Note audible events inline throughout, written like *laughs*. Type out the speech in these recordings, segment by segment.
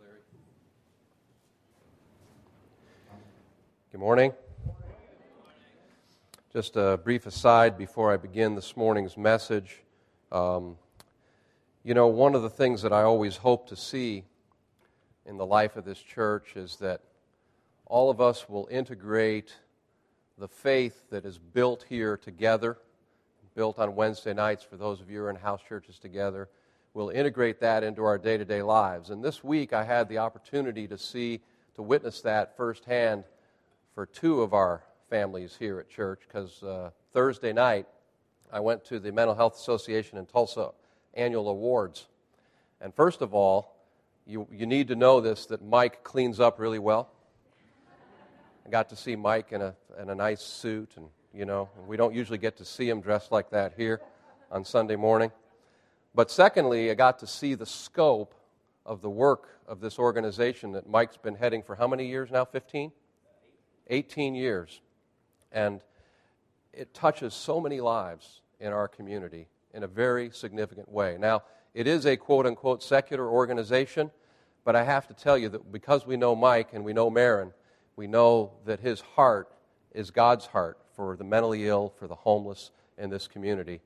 Larry. Good morning. Just a brief aside before I begin this morning's message. Um, you know, one of the things that I always hope to see in the life of this church is that all of us will integrate the faith that is built here together, built on Wednesday nights for those of you who are in house churches together. We'll integrate that into our day to day lives. And this week I had the opportunity to see, to witness that firsthand for two of our families here at church because uh, Thursday night I went to the Mental Health Association in Tulsa annual awards. And first of all, you, you need to know this that Mike cleans up really well. I got to see Mike in a, in a nice suit, and you know, we don't usually get to see him dressed like that here on Sunday morning. But secondly, I got to see the scope of the work of this organization that Mike's been heading for how many years now? 15? 18 years. And it touches so many lives in our community in a very significant way. Now, it is a quote unquote secular organization, but I have to tell you that because we know Mike and we know Marin, we know that his heart is God's heart for the mentally ill, for the homeless in this community.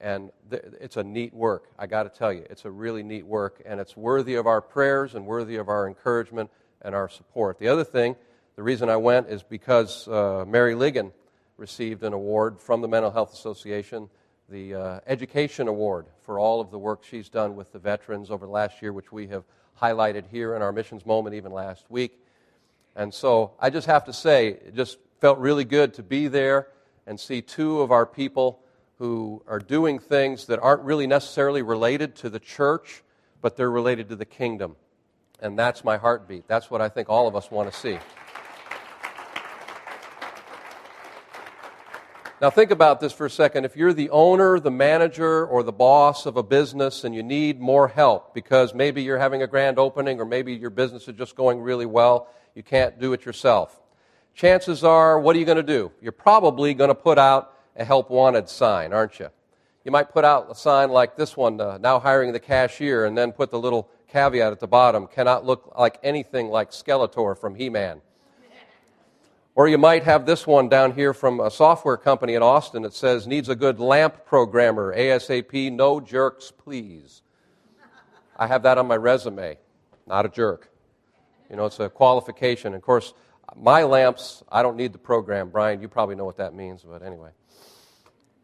And th- it's a neat work, I got to tell you. It's a really neat work, and it's worthy of our prayers and worthy of our encouragement and our support. The other thing, the reason I went is because uh, Mary Ligon received an award from the Mental Health Association, the uh, Education Award, for all of the work she's done with the veterans over the last year, which we have highlighted here in our missions moment even last week. And so I just have to say, it just felt really good to be there and see two of our people who are doing things that aren't really necessarily related to the church, but they're related to the kingdom. And that's my heartbeat. That's what I think all of us want to see. Now, think about this for a second. If you're the owner, the manager, or the boss of a business and you need more help because maybe you're having a grand opening or maybe your business is just going really well, you can't do it yourself. Chances are, what are you going to do? You're probably going to put out a help wanted sign, aren't you? You might put out a sign like this one, uh, now hiring the cashier, and then put the little caveat at the bottom cannot look like anything like Skeletor from He Man. Or you might have this one down here from a software company in Austin that says, needs a good lamp programmer, ASAP, no jerks, please. I have that on my resume, not a jerk. You know, it's a qualification. Of course, my lamps, I don't need the program. Brian, you probably know what that means, but anyway.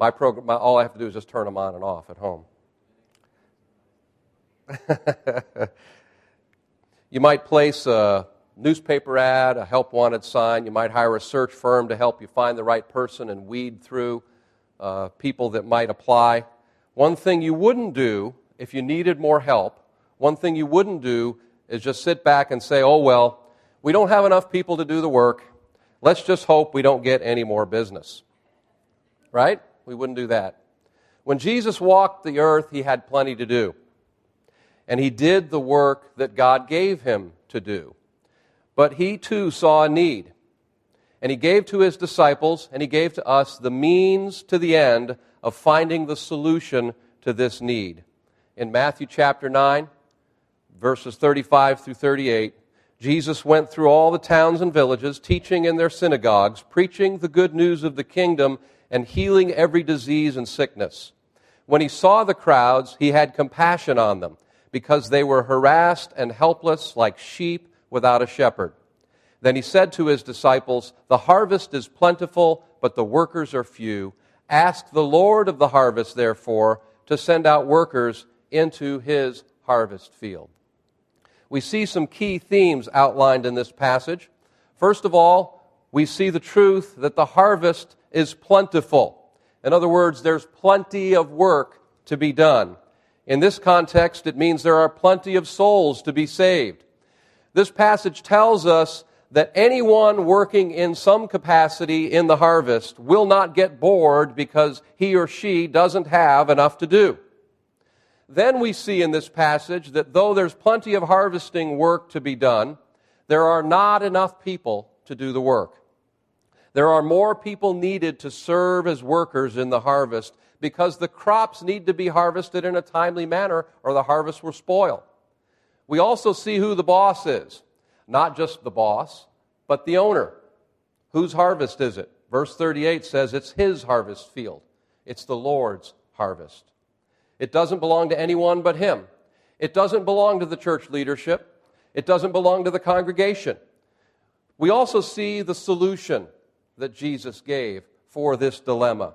My program, my, all I have to do is just turn them on and off at home. *laughs* you might place a newspaper ad, a help wanted sign. You might hire a search firm to help you find the right person and weed through uh, people that might apply. One thing you wouldn't do if you needed more help, one thing you wouldn't do is just sit back and say, oh, well, we don't have enough people to do the work. Let's just hope we don't get any more business. Right? We wouldn't do that. When Jesus walked the earth, he had plenty to do. And he did the work that God gave him to do. But he too saw a need. And he gave to his disciples, and he gave to us the means to the end of finding the solution to this need. In Matthew chapter 9, verses 35 through 38, Jesus went through all the towns and villages, teaching in their synagogues, preaching the good news of the kingdom, and healing every disease and sickness. When he saw the crowds, he had compassion on them, because they were harassed and helpless like sheep without a shepherd. Then he said to his disciples, The harvest is plentiful, but the workers are few. Ask the Lord of the harvest, therefore, to send out workers into his harvest field. We see some key themes outlined in this passage. First of all, we see the truth that the harvest is plentiful. In other words, there's plenty of work to be done. In this context, it means there are plenty of souls to be saved. This passage tells us that anyone working in some capacity in the harvest will not get bored because he or she doesn't have enough to do. Then we see in this passage that though there's plenty of harvesting work to be done, there are not enough people to do the work. There are more people needed to serve as workers in the harvest because the crops need to be harvested in a timely manner or the harvest will spoil. We also see who the boss is. Not just the boss, but the owner. Whose harvest is it? Verse 38 says it's his harvest field, it's the Lord's harvest. It doesn't belong to anyone but him. It doesn't belong to the church leadership. It doesn't belong to the congregation. We also see the solution that Jesus gave for this dilemma.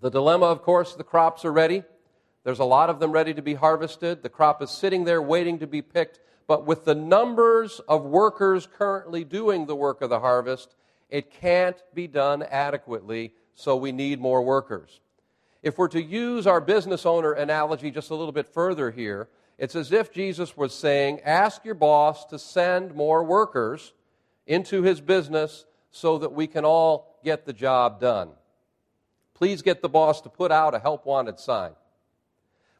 The dilemma, of course, the crops are ready. There's a lot of them ready to be harvested. The crop is sitting there waiting to be picked. But with the numbers of workers currently doing the work of the harvest, it can't be done adequately, so we need more workers. If we're to use our business owner analogy just a little bit further here, it's as if Jesus was saying, Ask your boss to send more workers into his business so that we can all get the job done. Please get the boss to put out a help wanted sign.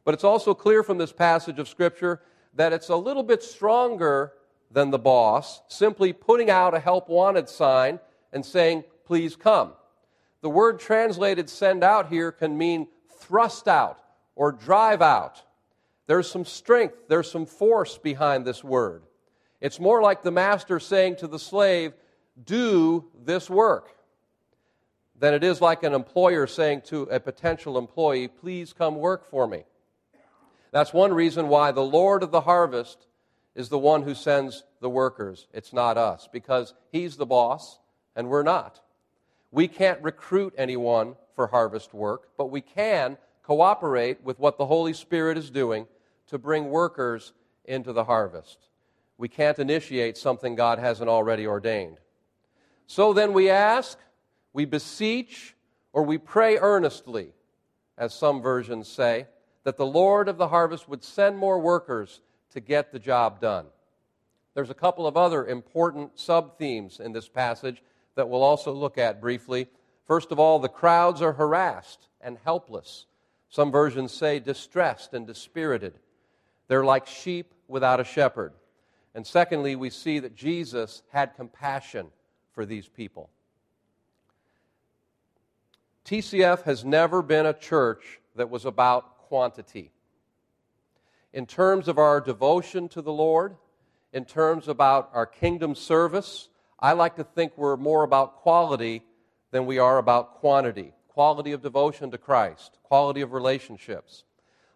But it's also clear from this passage of Scripture that it's a little bit stronger than the boss simply putting out a help wanted sign and saying, Please come. The word translated send out here can mean thrust out or drive out. There's some strength, there's some force behind this word. It's more like the master saying to the slave, Do this work, than it is like an employer saying to a potential employee, Please come work for me. That's one reason why the Lord of the harvest is the one who sends the workers. It's not us, because He's the boss and we're not. We can't recruit anyone for harvest work, but we can cooperate with what the Holy Spirit is doing to bring workers into the harvest. We can't initiate something God hasn't already ordained. So then we ask, we beseech, or we pray earnestly, as some versions say, that the Lord of the harvest would send more workers to get the job done. There's a couple of other important sub themes in this passage that we'll also look at briefly. First of all, the crowds are harassed and helpless. Some versions say distressed and dispirited. They're like sheep without a shepherd. And secondly, we see that Jesus had compassion for these people. TCF has never been a church that was about quantity. In terms of our devotion to the Lord, in terms about our kingdom service, I like to think we're more about quality than we are about quantity. Quality of devotion to Christ, quality of relationships.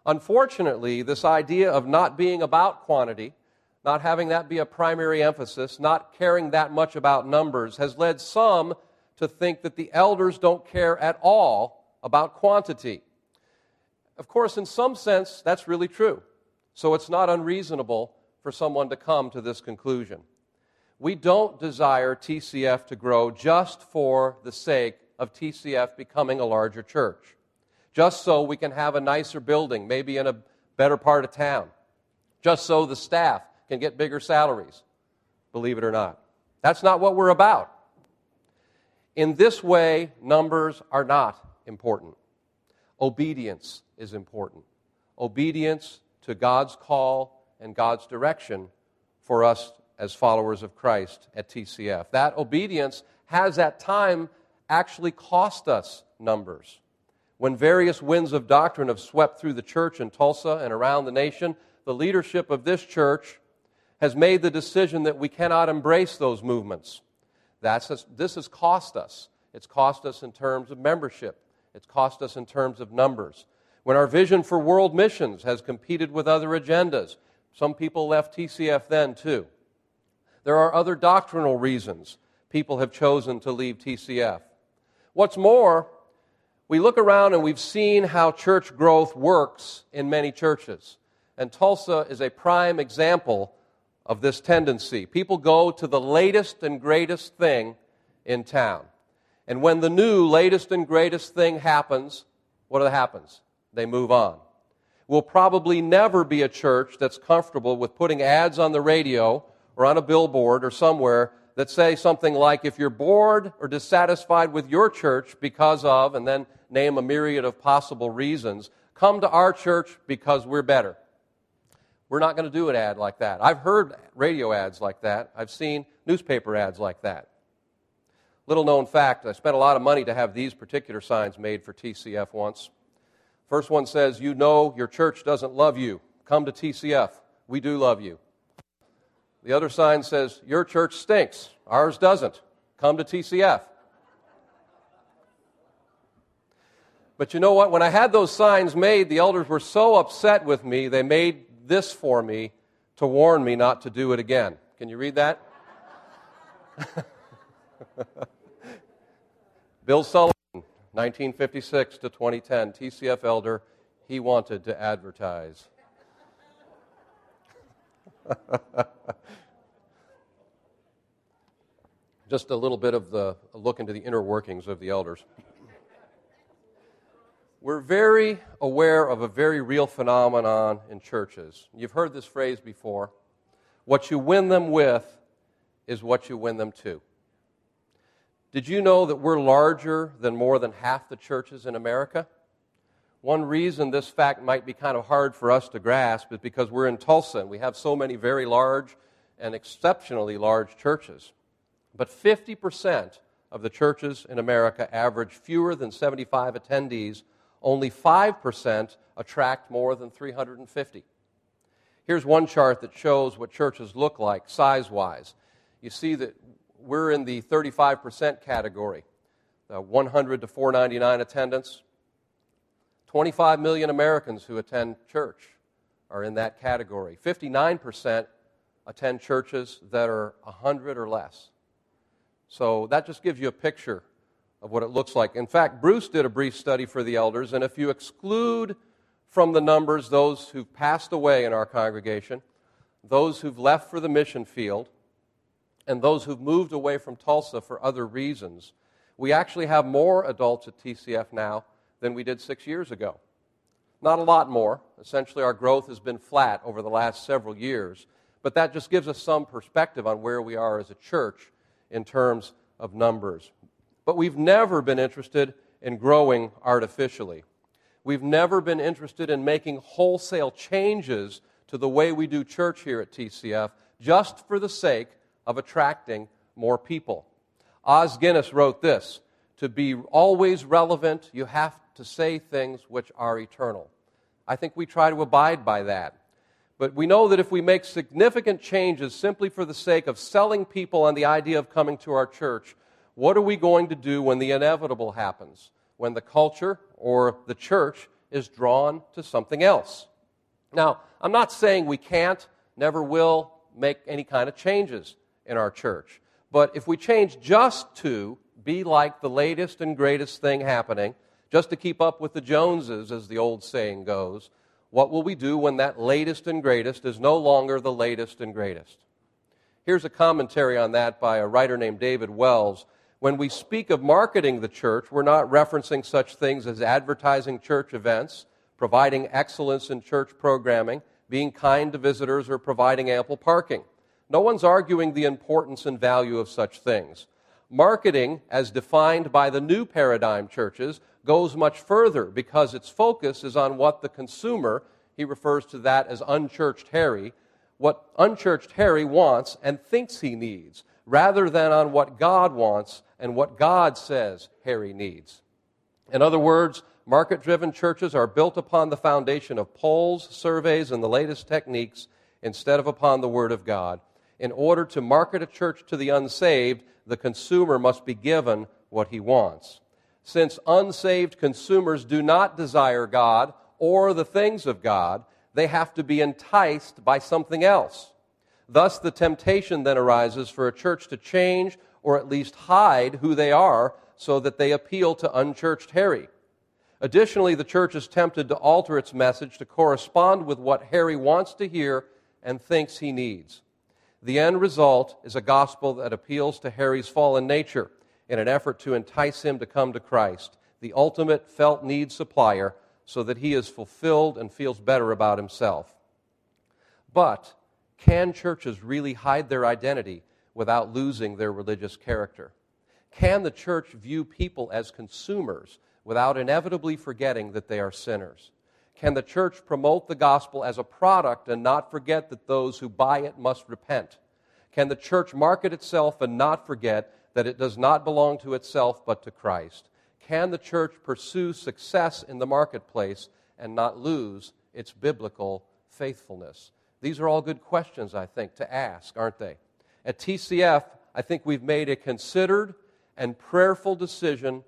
Unfortunately, this idea of not being about quantity, not having that be a primary emphasis, not caring that much about numbers, has led some to think that the elders don't care at all about quantity. Of course, in some sense, that's really true. So it's not unreasonable for someone to come to this conclusion we don't desire TCF to grow just for the sake of TCF becoming a larger church, just so we can have a nicer building, maybe in a better part of town, just so the staff can get bigger salaries, believe it or not. That's not what we're about. In this way, numbers are not important. Obedience is important. Obedience to God's call and God's direction for us as followers of Christ at TCF. That obedience has at time actually cost us numbers. When various winds of doctrine have swept through the church in Tulsa and around the nation, the leadership of this church has made the decision that we cannot embrace those movements. That's, this has cost us. It's cost us in terms of membership, it's cost us in terms of numbers. When our vision for world missions has competed with other agendas, some people left TCF then too. There are other doctrinal reasons people have chosen to leave TCF. What's more, we look around and we've seen how church growth works in many churches. And Tulsa is a prime example of this tendency. People go to the latest and greatest thing in town. And when the new latest and greatest thing happens, what happens? They move on. We'll probably never be a church that's comfortable with putting ads on the radio or on a billboard or somewhere that say something like, if you're bored or dissatisfied with your church because of, and then name a myriad of possible reasons, come to our church because we're better. We're not going to do an ad like that. I've heard radio ads like that, I've seen newspaper ads like that. Little known fact I spent a lot of money to have these particular signs made for TCF once. First one says, You know your church doesn't love you. Come to TCF. We do love you. The other sign says, Your church stinks, ours doesn't. Come to TCF. But you know what? When I had those signs made, the elders were so upset with me, they made this for me to warn me not to do it again. Can you read that? *laughs* Bill Sullivan, 1956 to 2010, TCF elder, he wanted to advertise. *laughs* Just a little bit of the look into the inner workings of the elders we're very aware of a very real phenomenon in churches. You've heard this phrase before. What you win them with is what you win them to. Did you know that we're larger than more than half the churches in America? One reason this fact might be kind of hard for us to grasp is because we're in Tulsa and we have so many very large and exceptionally large churches. But 50% of the churches in America average fewer than 75 attendees only 5% attract more than 350. Here's one chart that shows what churches look like size wise. You see that we're in the 35% category, uh, the 100 to 499 attendance. 25 million Americans who attend church are in that category. 59% attend churches that are 100 or less. So that just gives you a picture of what it looks like. In fact, Bruce did a brief study for the elders, and if you exclude from the numbers those who've passed away in our congregation, those who've left for the mission field, and those who've moved away from Tulsa for other reasons, we actually have more adults at TCF now than we did six years ago. Not a lot more. Essentially, our growth has been flat over the last several years, but that just gives us some perspective on where we are as a church in terms of numbers. But we've never been interested in growing artificially. We've never been interested in making wholesale changes to the way we do church here at TCF just for the sake of attracting more people. Os Guinness wrote this To be always relevant, you have to say things which are eternal. I think we try to abide by that. But we know that if we make significant changes simply for the sake of selling people on the idea of coming to our church, what are we going to do when the inevitable happens? When the culture or the church is drawn to something else? Now, I'm not saying we can't, never will make any kind of changes in our church. But if we change just to be like the latest and greatest thing happening, just to keep up with the Joneses, as the old saying goes, what will we do when that latest and greatest is no longer the latest and greatest? Here's a commentary on that by a writer named David Wells when we speak of marketing the church, we're not referencing such things as advertising church events, providing excellence in church programming, being kind to visitors, or providing ample parking. No one's arguing the importance and value of such things. Marketing, as defined by the new paradigm churches, goes much further because its focus is on what the consumer, he refers to that as unchurched Harry, what unchurched Harry wants and thinks he needs, rather than on what God wants and what God says Harry needs. In other words, market driven churches are built upon the foundation of polls, surveys, and the latest techniques instead of upon the Word of God. In order to market a church to the unsaved, the consumer must be given what he wants. Since unsaved consumers do not desire God or the things of God, they have to be enticed by something else. Thus, the temptation then arises for a church to change or at least hide who they are so that they appeal to unchurched Harry. Additionally, the church is tempted to alter its message to correspond with what Harry wants to hear and thinks he needs. The end result is a gospel that appeals to Harry's fallen nature in an effort to entice him to come to Christ, the ultimate felt need supplier, so that he is fulfilled and feels better about himself. But can churches really hide their identity without losing their religious character? Can the church view people as consumers without inevitably forgetting that they are sinners? Can the church promote the gospel as a product and not forget that those who buy it must repent? Can the church market itself and not forget that it does not belong to itself but to Christ? Can the church pursue success in the marketplace and not lose its biblical faithfulness? These are all good questions, I think, to ask, aren't they? At TCF, I think we've made a considered and prayerful decision,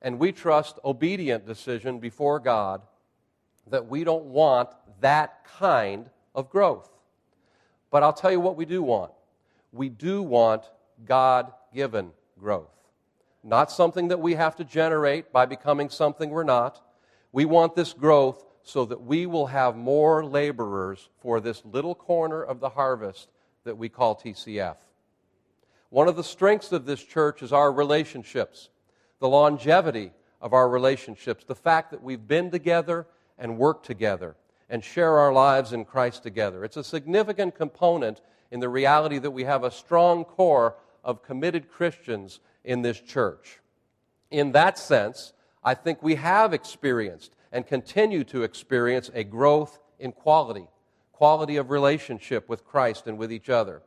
and we trust obedient decision before God that we don't want that kind of growth. But I'll tell you what we do want. We do want God given growth. Not something that we have to generate by becoming something we're not. We want this growth so that we will have more laborers for this little corner of the harvest that we call TCF. One of the strengths of this church is our relationships, the longevity of our relationships, the fact that we've been together and worked together and share our lives in Christ together. It's a significant component in the reality that we have a strong core of committed Christians in this church. In that sense, I think we have experienced and continue to experience a growth in quality, quality of relationship with Christ and with each other.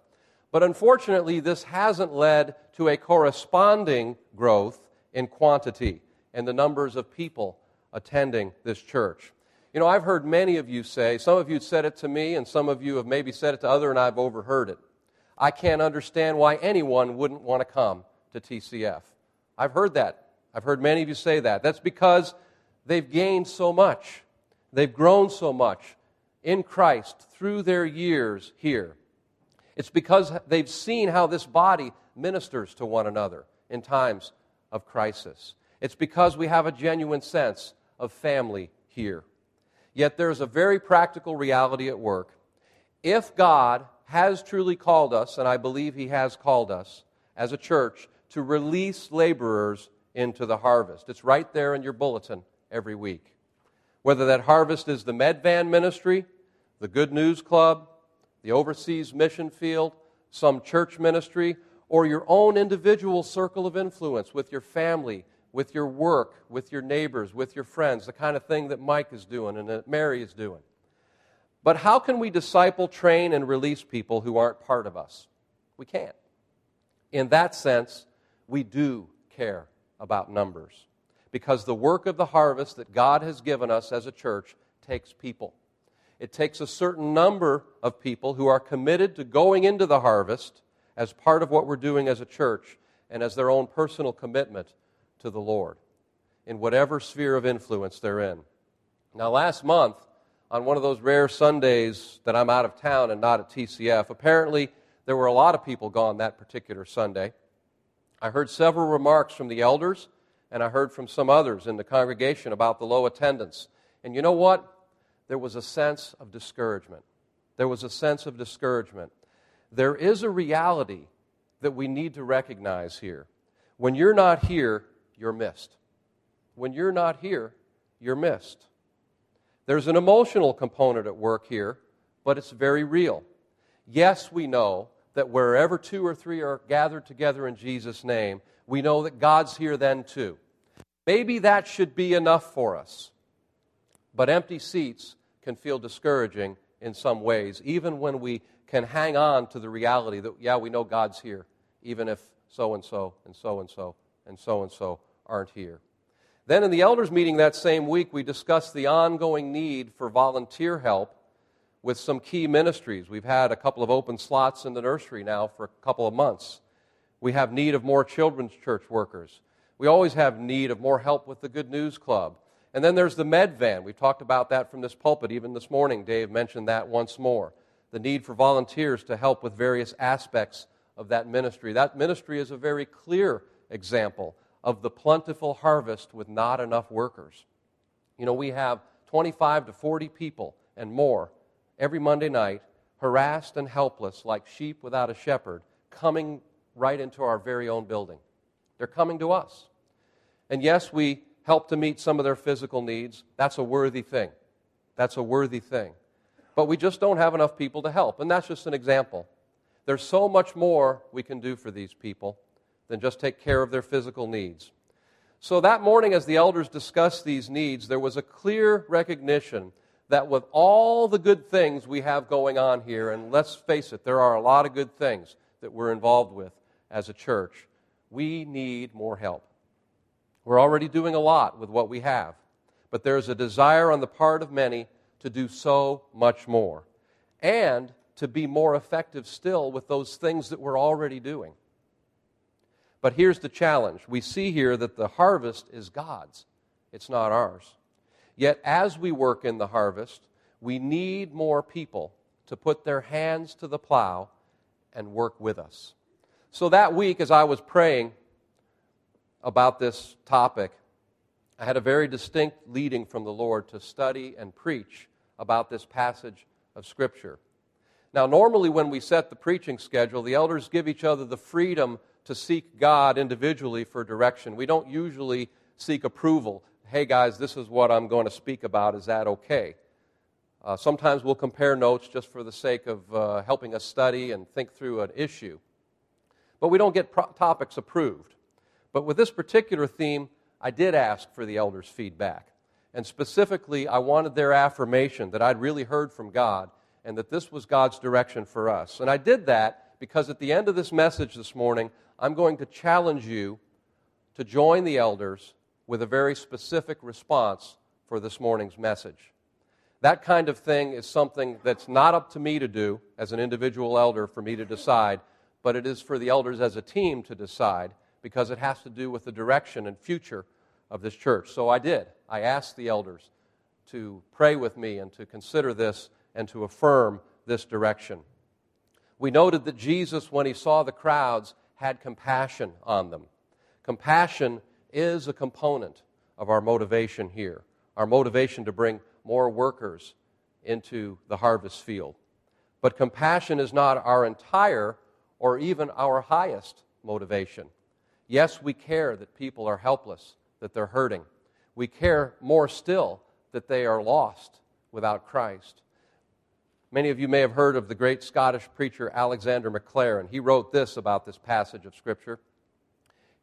But unfortunately, this hasn't led to a corresponding growth in quantity and the numbers of people attending this church. You know, I've heard many of you say, some of you said it to me, and some of you have maybe said it to other, and I've overheard it. I can't understand why anyone wouldn't want to come to TCF. I've heard that. I've heard many of you say that. That's because they've gained so much. They've grown so much in Christ through their years here. It's because they've seen how this body ministers to one another in times of crisis. It's because we have a genuine sense of family here. Yet there's a very practical reality at work. If God has truly called us, and I believe He has called us as a church, to release laborers into the harvest, it's right there in your bulletin every week. Whether that harvest is the Medvan ministry, the Good News Club, the overseas mission field, some church ministry, or your own individual circle of influence with your family, with your work, with your neighbors, with your friends, the kind of thing that Mike is doing and that Mary is doing. But how can we disciple, train, and release people who aren't part of us? We can't. In that sense, we do care about numbers because the work of the harvest that God has given us as a church takes people. It takes a certain number of people who are committed to going into the harvest as part of what we're doing as a church and as their own personal commitment to the Lord in whatever sphere of influence they're in. Now, last month, on one of those rare Sundays that I'm out of town and not at TCF, apparently there were a lot of people gone that particular Sunday. I heard several remarks from the elders, and I heard from some others in the congregation about the low attendance. And you know what? there was a sense of discouragement. There was a sense of discouragement. There is a reality that we need to recognize here. When you're not here, you're missed. When you're not here, you're missed. There's an emotional component at work here, but it's very real. Yes, we know that wherever two or three are gathered together in Jesus' name, we know that God's here then too. Maybe that should be enough for us. But empty seats can feel discouraging in some ways, even when we can hang on to the reality that, yeah, we know God's here, even if so and so and so and so and so and so aren't here. Then in the elders' meeting that same week, we discussed the ongoing need for volunteer help with some key ministries. We've had a couple of open slots in the nursery now for a couple of months. We have need of more children's church workers. We always have need of more help with the Good News Club. And then there's the med van. We talked about that from this pulpit even this morning. Dave mentioned that once more. The need for volunteers to help with various aspects of that ministry. That ministry is a very clear example of the plentiful harvest with not enough workers. You know, we have 25 to 40 people and more every Monday night, harassed and helpless like sheep without a shepherd, coming right into our very own building. They're coming to us. And yes, we help to meet some of their physical needs, that's a worthy thing. That's a worthy thing. But we just don't have enough people to help. And that's just an example. There's so much more we can do for these people than just take care of their physical needs. So that morning, as the elders discussed these needs, there was a clear recognition that with all the good things we have going on here, and let's face it, there are a lot of good things that we're involved with as a church, we need more help. We're already doing a lot with what we have, but there's a desire on the part of many to do so much more. and to be more effective still with those things that we're already doing. But here's the challenge we see here that the harvest is God's, it's not ours. Yet, as we work in the harvest, we need more people to put their hands to the plow and work with us. So that week, as I was praying about this topic, I had a very distinct leading from the Lord to study and preach about this passage of Scripture. Now, normally when we set the preaching schedule, the elders give each other the freedom to seek God individually for direction. We don't usually seek approval. Hey, guys, this is what I'm going to speak about. Is that okay? Uh, sometimes we'll compare notes just for the sake of uh, helping us study and think through an issue. But we don't get pro- topics approved. But with this particular theme, I did ask for the elders' feedback. And specifically, I wanted their affirmation that I'd really heard from God and that this was God's direction for us. And I did that because at the end of this message this morning, I'm going to challenge you to join the elders with a very specific response for this morning's message. That kind of thing is something that's not up to me to do as an individual elder for me to decide, but it is for the elders as a team to decide because it has to do with the direction and future of this church. So I did. I asked the elders to pray with me and to consider this and to affirm this direction. We noted that Jesus, when he saw the crowds, had compassion on them. Compassion is a component of our motivation here, our motivation to bring more workers into the harvest field. But compassion is not our entire or even our highest motivation. Yes, we care that people are helpless, that they're hurting. We care more still that they are lost without Christ. Many of you may have heard of the great Scottish preacher Alexander Maclaren. He wrote this about this passage of Scripture.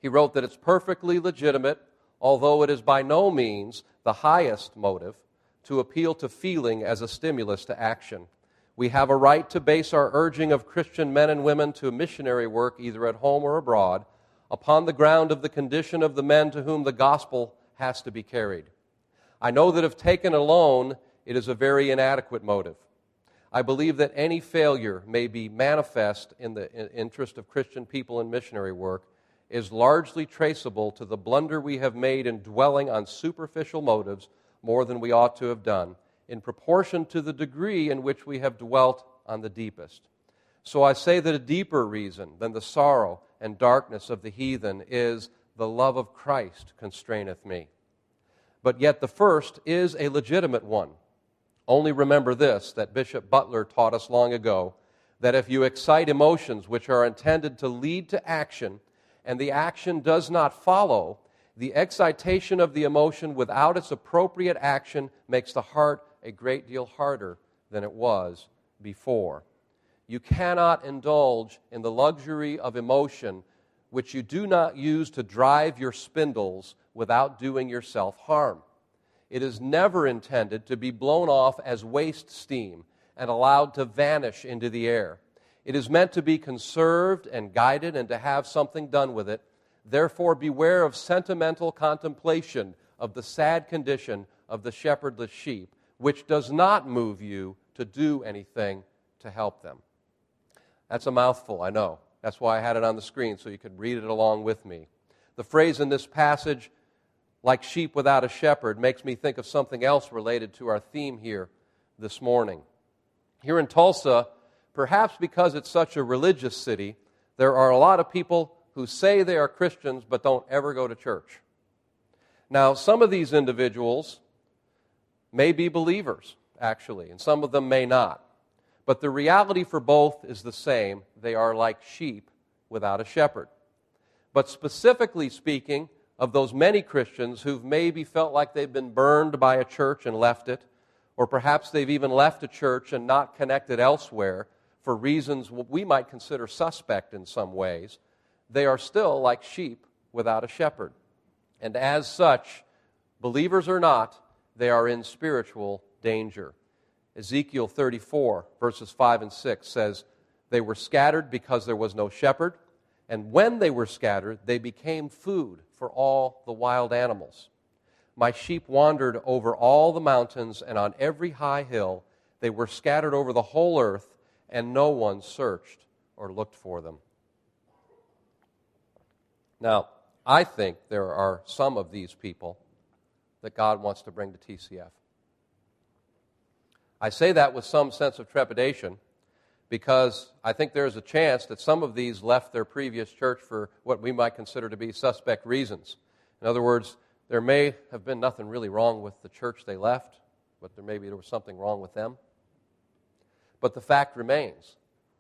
He wrote that it's perfectly legitimate, although it is by no means the highest motive, to appeal to feeling as a stimulus to action. We have a right to base our urging of Christian men and women to missionary work, either at home or abroad, upon the ground of the condition of the men to whom the gospel has to be carried. I know that if taken alone, it is a very inadequate motive. I believe that any failure may be manifest in the interest of Christian people in missionary work is largely traceable to the blunder we have made in dwelling on superficial motives more than we ought to have done, in proportion to the degree in which we have dwelt on the deepest. So I say that a deeper reason than the sorrow and darkness of the heathen is the love of Christ constraineth me. But yet the first is a legitimate one only remember this that Bishop Butler taught us long ago that if you excite emotions which are intended to lead to action and the action does not follow, the excitation of the emotion without its appropriate action makes the heart a great deal harder than it was before. You cannot indulge in the luxury of emotion which you do not use to drive your spindles without doing yourself harm. It is never intended to be blown off as waste steam and allowed to vanish into the air. It is meant to be conserved and guided and to have something done with it. Therefore, beware of sentimental contemplation of the sad condition of the shepherdless sheep, which does not move you to do anything to help them. That's a mouthful, I know. That's why I had it on the screen so you could read it along with me. The phrase in this passage like sheep without a shepherd makes me think of something else related to our theme here this morning. Here in Tulsa, perhaps because it's such a religious city, there are a lot of people who say they are Christians but don't ever go to church. Now, some of these individuals may be believers, actually, and some of them may not. But the reality for both is the same they are like sheep without a shepherd. But specifically speaking, of those many Christians who've maybe felt like they've been burned by a church and left it, or perhaps they've even left a church and not connected elsewhere for reasons we might consider suspect in some ways, they are still like sheep without a shepherd. And as such, believers or not, they are in spiritual danger. Ezekiel 34, verses 5 and 6 says, They were scattered because there was no shepherd, and when they were scattered, they became food for all the wild animals. My sheep wandered over all the mountains and on every high hill. They were scattered over the whole earth, and no one searched or looked for them. Now, I think there are some of these people that God wants to bring to TCF. I say that with some sense of trepidation because I think there's a chance that some of these left their previous church for what we might consider to be suspect reasons. In other words, there may have been nothing really wrong with the church they left, but there maybe there was something wrong with them. But the fact remains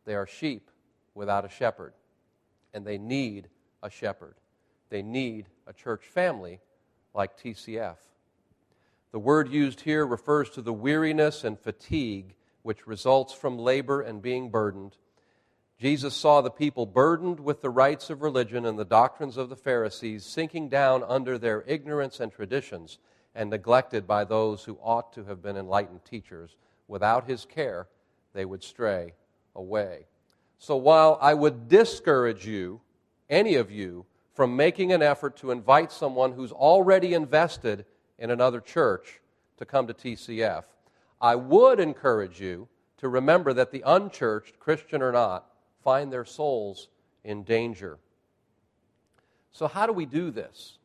they are sheep without a shepherd, and they need a shepherd. They need a church family like TCF. The word used here refers to the weariness and fatigue which results from labor and being burdened. Jesus saw the people burdened with the rites of religion and the doctrines of the Pharisees, sinking down under their ignorance and traditions, and neglected by those who ought to have been enlightened teachers. Without his care, they would stray away. So while I would discourage you, any of you, from making an effort to invite someone who's already invested in another church to come to TCF, I would encourage you to remember that the unchurched, Christian or not, find their souls in danger. So, how do we do this?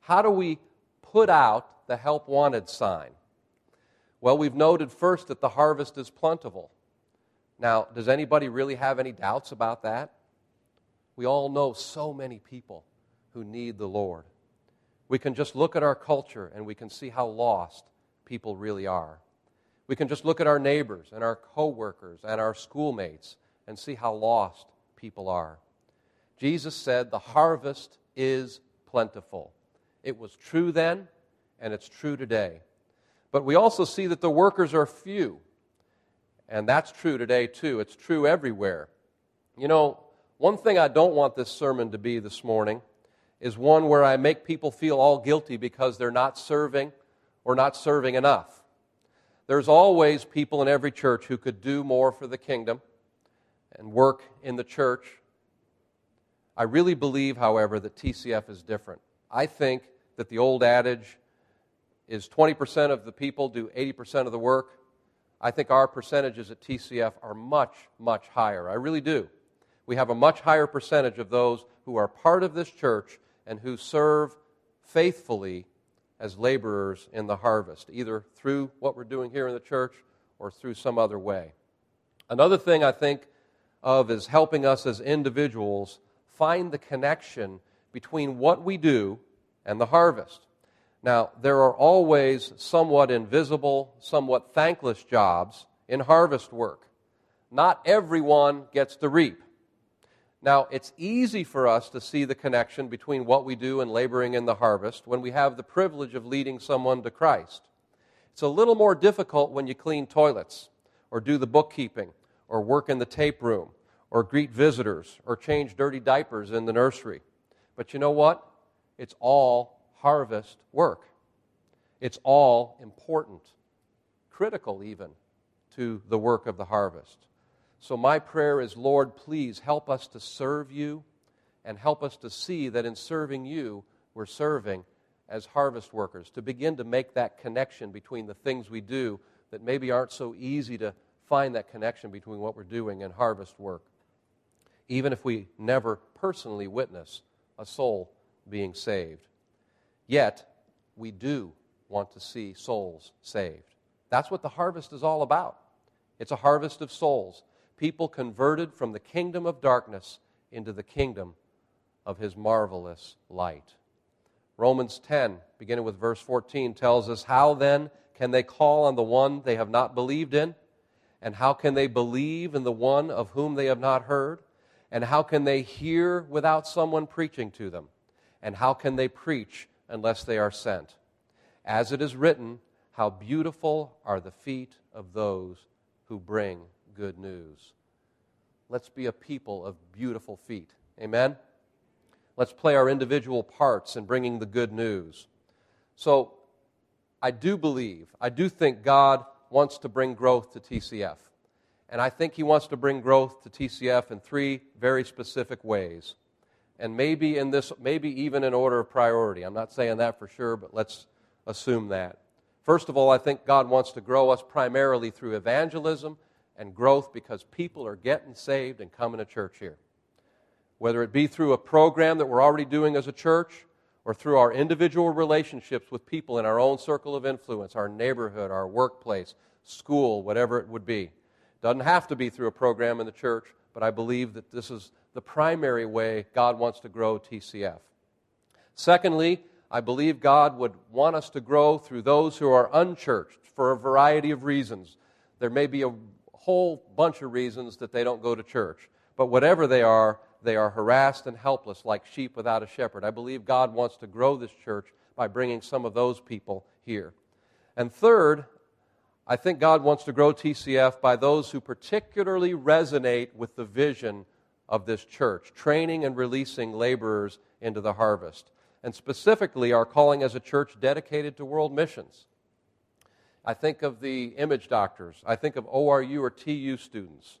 How do we put out the help wanted sign? Well, we've noted first that the harvest is plentiful. Now, does anybody really have any doubts about that? We all know so many people who need the Lord. We can just look at our culture and we can see how lost people really are. We can just look at our neighbors and our coworkers and our schoolmates and see how lost people are. Jesus said, The harvest is plentiful. It was true then, and it's true today. But we also see that the workers are few. And that's true today, too. It's true everywhere. You know, one thing I don't want this sermon to be this morning is one where I make people feel all guilty because they're not serving or not serving enough. There's always people in every church who could do more for the kingdom and work in the church. I really believe, however, that TCF is different. I think that the old adage is 20% of the people do 80% of the work. I think our percentages at TCF are much, much higher. I really do. We have a much higher percentage of those who are part of this church and who serve faithfully as laborers in the harvest, either through what we're doing here in the church or through some other way. Another thing I think of is helping us as individuals find the connection between what we do and the harvest. Now, there are always somewhat invisible, somewhat thankless jobs in harvest work. Not everyone gets to reap. Now, it's easy for us to see the connection between what we do and laboring in the harvest when we have the privilege of leading someone to Christ. It's a little more difficult when you clean toilets, or do the bookkeeping, or work in the tape room, or greet visitors, or change dirty diapers in the nursery. But you know what? It's all harvest work. It's all important, critical even, to the work of the harvest. So, my prayer is, Lord, please help us to serve you and help us to see that in serving you, we're serving as harvest workers, to begin to make that connection between the things we do that maybe aren't so easy to find that connection between what we're doing and harvest work, even if we never personally witness a soul being saved. Yet, we do want to see souls saved. That's what the harvest is all about. It's a harvest of souls people converted from the kingdom of darkness into the kingdom of his marvelous light. Romans 10, beginning with verse 14, tells us How then can they call on the one they have not believed in? And how can they believe in the one of whom they have not heard? And how can they hear without someone preaching to them? And how can they preach unless they are sent? As it is written, How beautiful are the feet of those who bring good news. Let's be a people of beautiful feet. Amen? Let's play our individual parts in bringing the good news. So, I do believe, I do think God wants to bring growth to TCF. And I think He wants to bring growth to TCF in three very specific ways. And maybe in this, maybe even in order of priority. I'm not saying that for sure, but let's assume that. First of all, I think God wants to grow us primarily through evangelism and growth because people are getting saved and coming to church here. Whether it be through a program that we're already doing as a church or through our individual relationships with people in our own circle of influence, our neighborhood, our workplace, school, whatever it would be. Doesn't have to be through a program in the church, but I believe that this is the primary way God wants to grow TCF. Secondly, I believe God would want us to grow through those who are unchurched for a variety of reasons. There may be a whole bunch of reasons that they don't go to church, but whatever they are, they are harassed and helpless like sheep without a shepherd. I believe God wants to grow this church by bringing some of those people here. And third, I think God wants to grow TCF by those who particularly resonate with the vision of this church, training and releasing laborers into the harvest and specifically our calling as a church dedicated to world missions. I think of the image doctors, I think of ORU or TU students.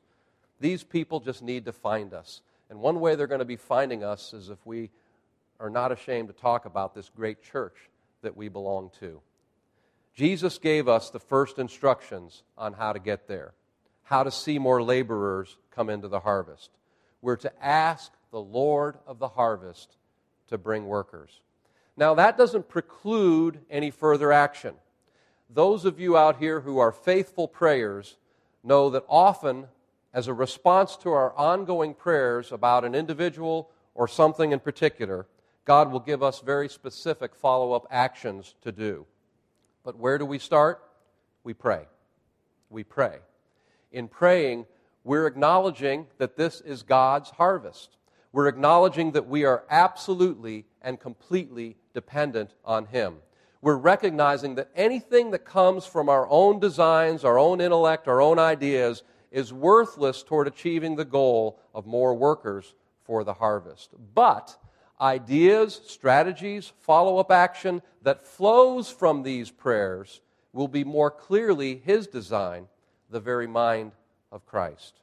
These people just need to find us. And one way they're going to be finding us is if we are not ashamed to talk about this great church that we belong to. Jesus gave us the first instructions on how to get there, how to see more laborers come into the harvest. We're to ask the Lord of the harvest to bring workers. Now, that doesn't preclude any further action. Those of you out here who are faithful prayers know that often, as a response to our ongoing prayers about an individual or something in particular, God will give us very specific follow up actions to do. But where do we start? We pray. We pray. In praying, we're acknowledging that this is God's harvest we're acknowledging that we are absolutely and completely dependent on Him. We're recognizing that anything that comes from our own designs, our own intellect, our own ideas is worthless toward achieving the goal of more workers for the harvest. But ideas, strategies, follow up action that flows from these prayers will be more clearly His design, the very mind of Christ.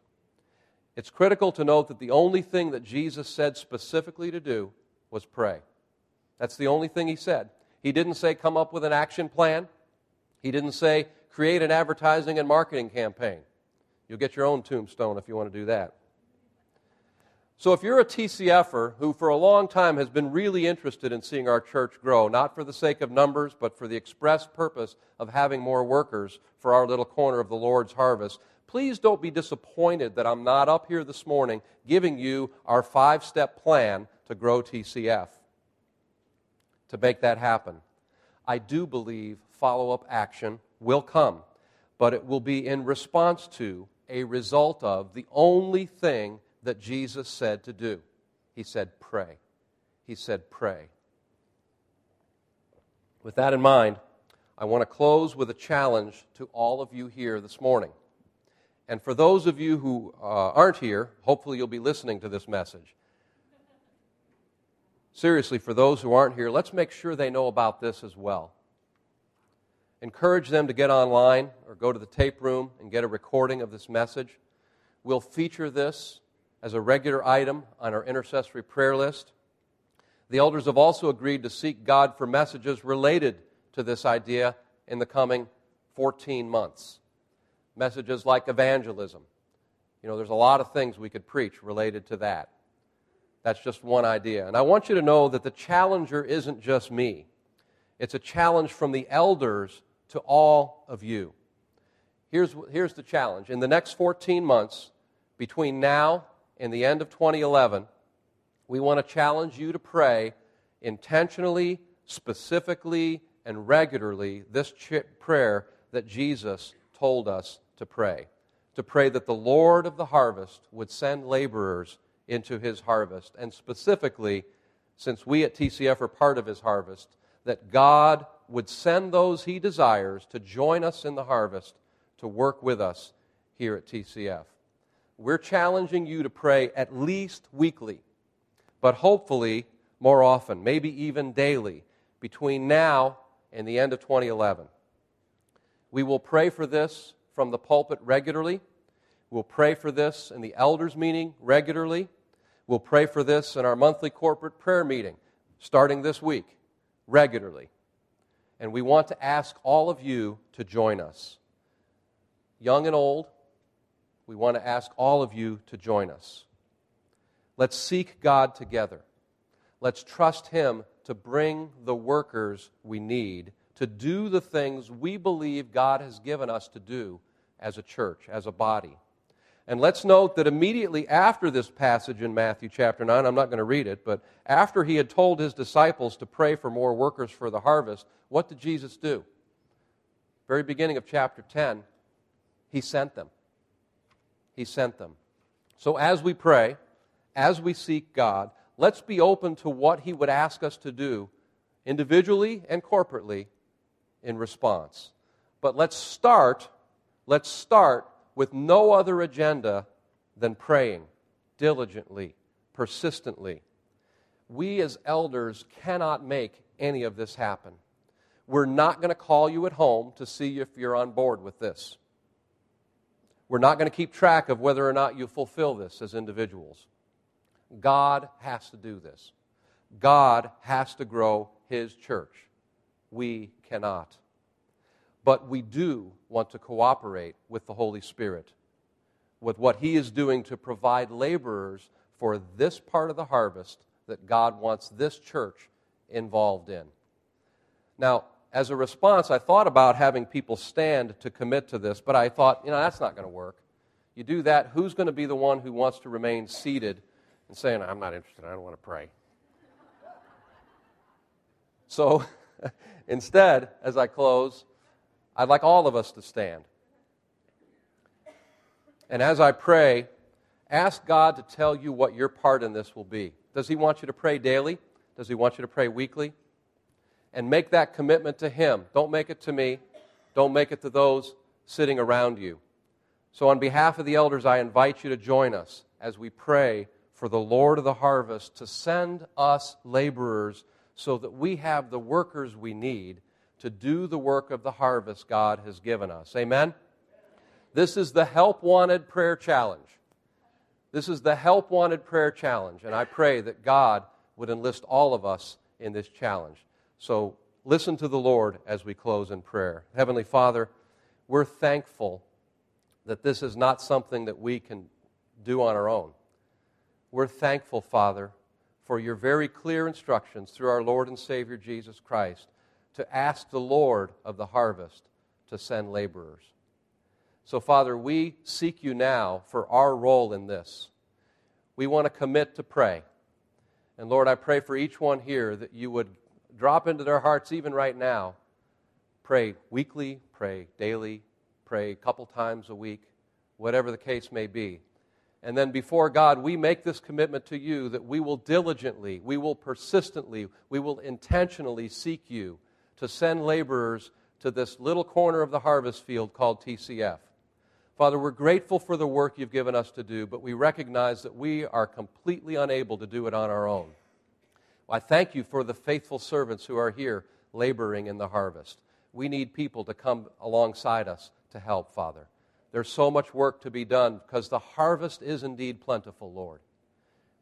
It's critical to note that the only thing that Jesus said specifically to do was pray. That's the only thing he said. He didn't say come up with an action plan. He didn't say create an advertising and marketing campaign. You'll get your own tombstone if you want to do that. So, if you're a TCFer who for a long time has been really interested in seeing our church grow, not for the sake of numbers, but for the express purpose of having more workers for our little corner of the Lord's harvest, please don't be disappointed that I'm not up here this morning giving you our five step plan to grow TCF. To make that happen, I do believe follow up action will come, but it will be in response to, a result of, the only thing that Jesus said to do. He said, pray. He said, pray. With that in mind, I want to close with a challenge to all of you here this morning. And for those of you who uh, aren't here, hopefully you'll be listening to this message. Seriously, for those who aren't here, let's make sure they know about this as well. Encourage them to get online or go to the tape room and get a recording of this message. We'll feature this as a regular item on our intercessory prayer list. The elders have also agreed to seek God for messages related to this idea in the coming 14 months messages like evangelism. You know, there's a lot of things we could preach related to that. That's just one idea. And I want you to know that the challenger isn't just me, it's a challenge from the elders to all of you. Here's, here's the challenge. In the next 14 months, between now and the end of 2011, we want to challenge you to pray intentionally, specifically, and regularly this ch- prayer that Jesus told us to pray. To pray that the Lord of the harvest would send laborers into his harvest. And specifically, since we at TCF are part of his harvest, that God would send those he desires to join us in the harvest to work with us here at TCF. We're challenging you to pray at least weekly, but hopefully more often, maybe even daily, between now and the end of 2011. We will pray for this from the pulpit regularly. We'll pray for this in the elders' meeting regularly. We'll pray for this in our monthly corporate prayer meeting starting this week regularly. And we want to ask all of you to join us. Young and old, we want to ask all of you to join us. Let's seek God together. Let's trust Him to bring the workers we need to do the things we believe God has given us to do as a church, as a body. And let's note that immediately after this passage in Matthew chapter 9, I'm not going to read it, but after he had told his disciples to pray for more workers for the harvest, what did Jesus do? Very beginning of chapter 10, he sent them. He sent them. So as we pray, as we seek God, let's be open to what he would ask us to do individually and corporately in response. But let's start, let's start with no other agenda than praying diligently, persistently. We as elders cannot make any of this happen. We're not going to call you at home to see if you're on board with this. We're not going to keep track of whether or not you fulfill this as individuals. God has to do this. God has to grow His church. We cannot. But we do want to cooperate with the Holy Spirit, with what He is doing to provide laborers for this part of the harvest that God wants this church involved in. Now, as a response, I thought about having people stand to commit to this, but I thought, you know, that's not going to work. You do that, who's going to be the one who wants to remain seated and saying, I'm not interested, I don't want to pray? So, *laughs* instead, as I close, I'd like all of us to stand. And as I pray, ask God to tell you what your part in this will be. Does He want you to pray daily? Does He want you to pray weekly? And make that commitment to Him. Don't make it to me. Don't make it to those sitting around you. So, on behalf of the elders, I invite you to join us as we pray for the Lord of the harvest to send us laborers so that we have the workers we need to do the work of the harvest God has given us. Amen? This is the help wanted prayer challenge. This is the help wanted prayer challenge, and I pray that God would enlist all of us in this challenge. So listen to the Lord as we close in prayer. Heavenly Father, we're thankful that this is not something that we can do on our own. We're thankful, Father, for your very clear instructions through our Lord and Savior Jesus Christ to ask the Lord of the harvest to send laborers. So, Father, we seek you now for our role in this. We want to commit to pray. And Lord, I pray for each one here that you would drop into their hearts even right now. Pray weekly, pray daily, pray a couple times a week, whatever the case may be. And then before God, we make this commitment to you that we will diligently, we will persistently, we will intentionally seek you to send laborers to this little corner of the harvest field called TCF. Father, we're grateful for the work you've given us to do, but we recognize that we are completely unable to do it on our own. I thank you for the faithful servants who are here laboring in the harvest. We need people to come alongside us to help, Father. There's so much work to be done because the harvest is indeed plentiful, Lord.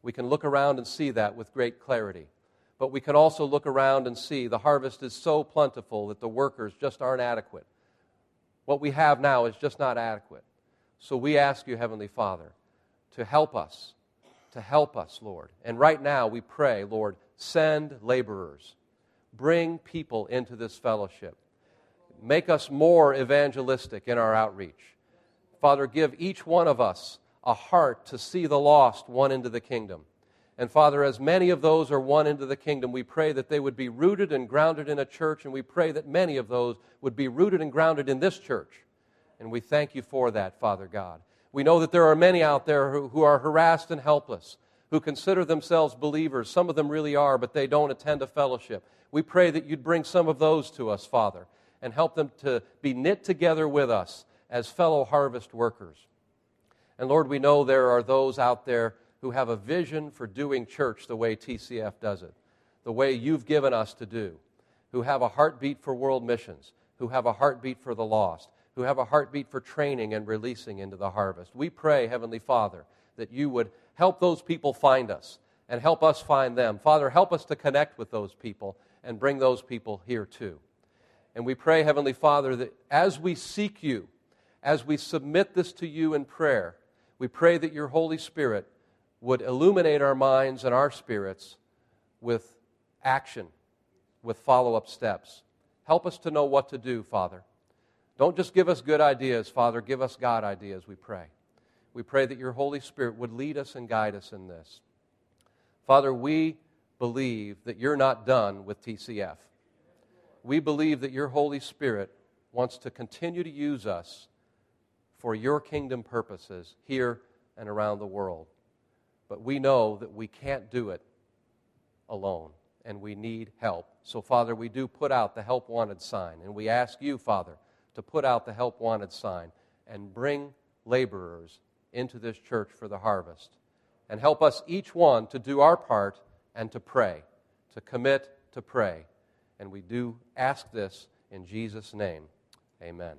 We can look around and see that with great clarity but we can also look around and see the harvest is so plentiful that the workers just aren't adequate. What we have now is just not adequate. So we ask you, Heavenly Father, to help us, to help us, Lord. And right now we pray, Lord, send laborers, bring people into this fellowship, make us more evangelistic in our outreach. Father, give each one of us a heart to see the lost won into the kingdom. And Father, as many of those are won into the kingdom, we pray that they would be rooted and grounded in a church, and we pray that many of those would be rooted and grounded in this church. And we thank you for that, Father God. We know that there are many out there who, who are harassed and helpless, who consider themselves believers. Some of them really are, but they don't attend a fellowship. We pray that you'd bring some of those to us, Father, and help them to be knit together with us as fellow harvest workers. And Lord, we know there are those out there who have a vision for doing church the way TCF does it, the way you've given us to do, who have a heartbeat for world missions, who have a heartbeat for the lost, who have a heartbeat for training and releasing into the harvest. We pray, Heavenly Father, that you would help those people find us and help us find them. Father, help us to connect with those people and bring those people here too. And we pray, Heavenly Father, that as we seek you, as we submit this to you in prayer, we pray that your Holy Spirit would illuminate our minds and our spirits with action, with follow up steps. Help us to know what to do, Father. Don't just give us good ideas, Father. Give us God ideas, we pray. We pray that your Holy Spirit would lead us and guide us in this. Father, we believe that you're not done with TCF. We believe that your Holy Spirit wants to continue to use us for your kingdom purposes here and around the world. But we know that we can't do it alone and we need help. So, Father, we do put out the help wanted sign. And we ask you, Father, to put out the help wanted sign and bring laborers into this church for the harvest. And help us each one to do our part and to pray, to commit to pray. And we do ask this in Jesus' name. Amen.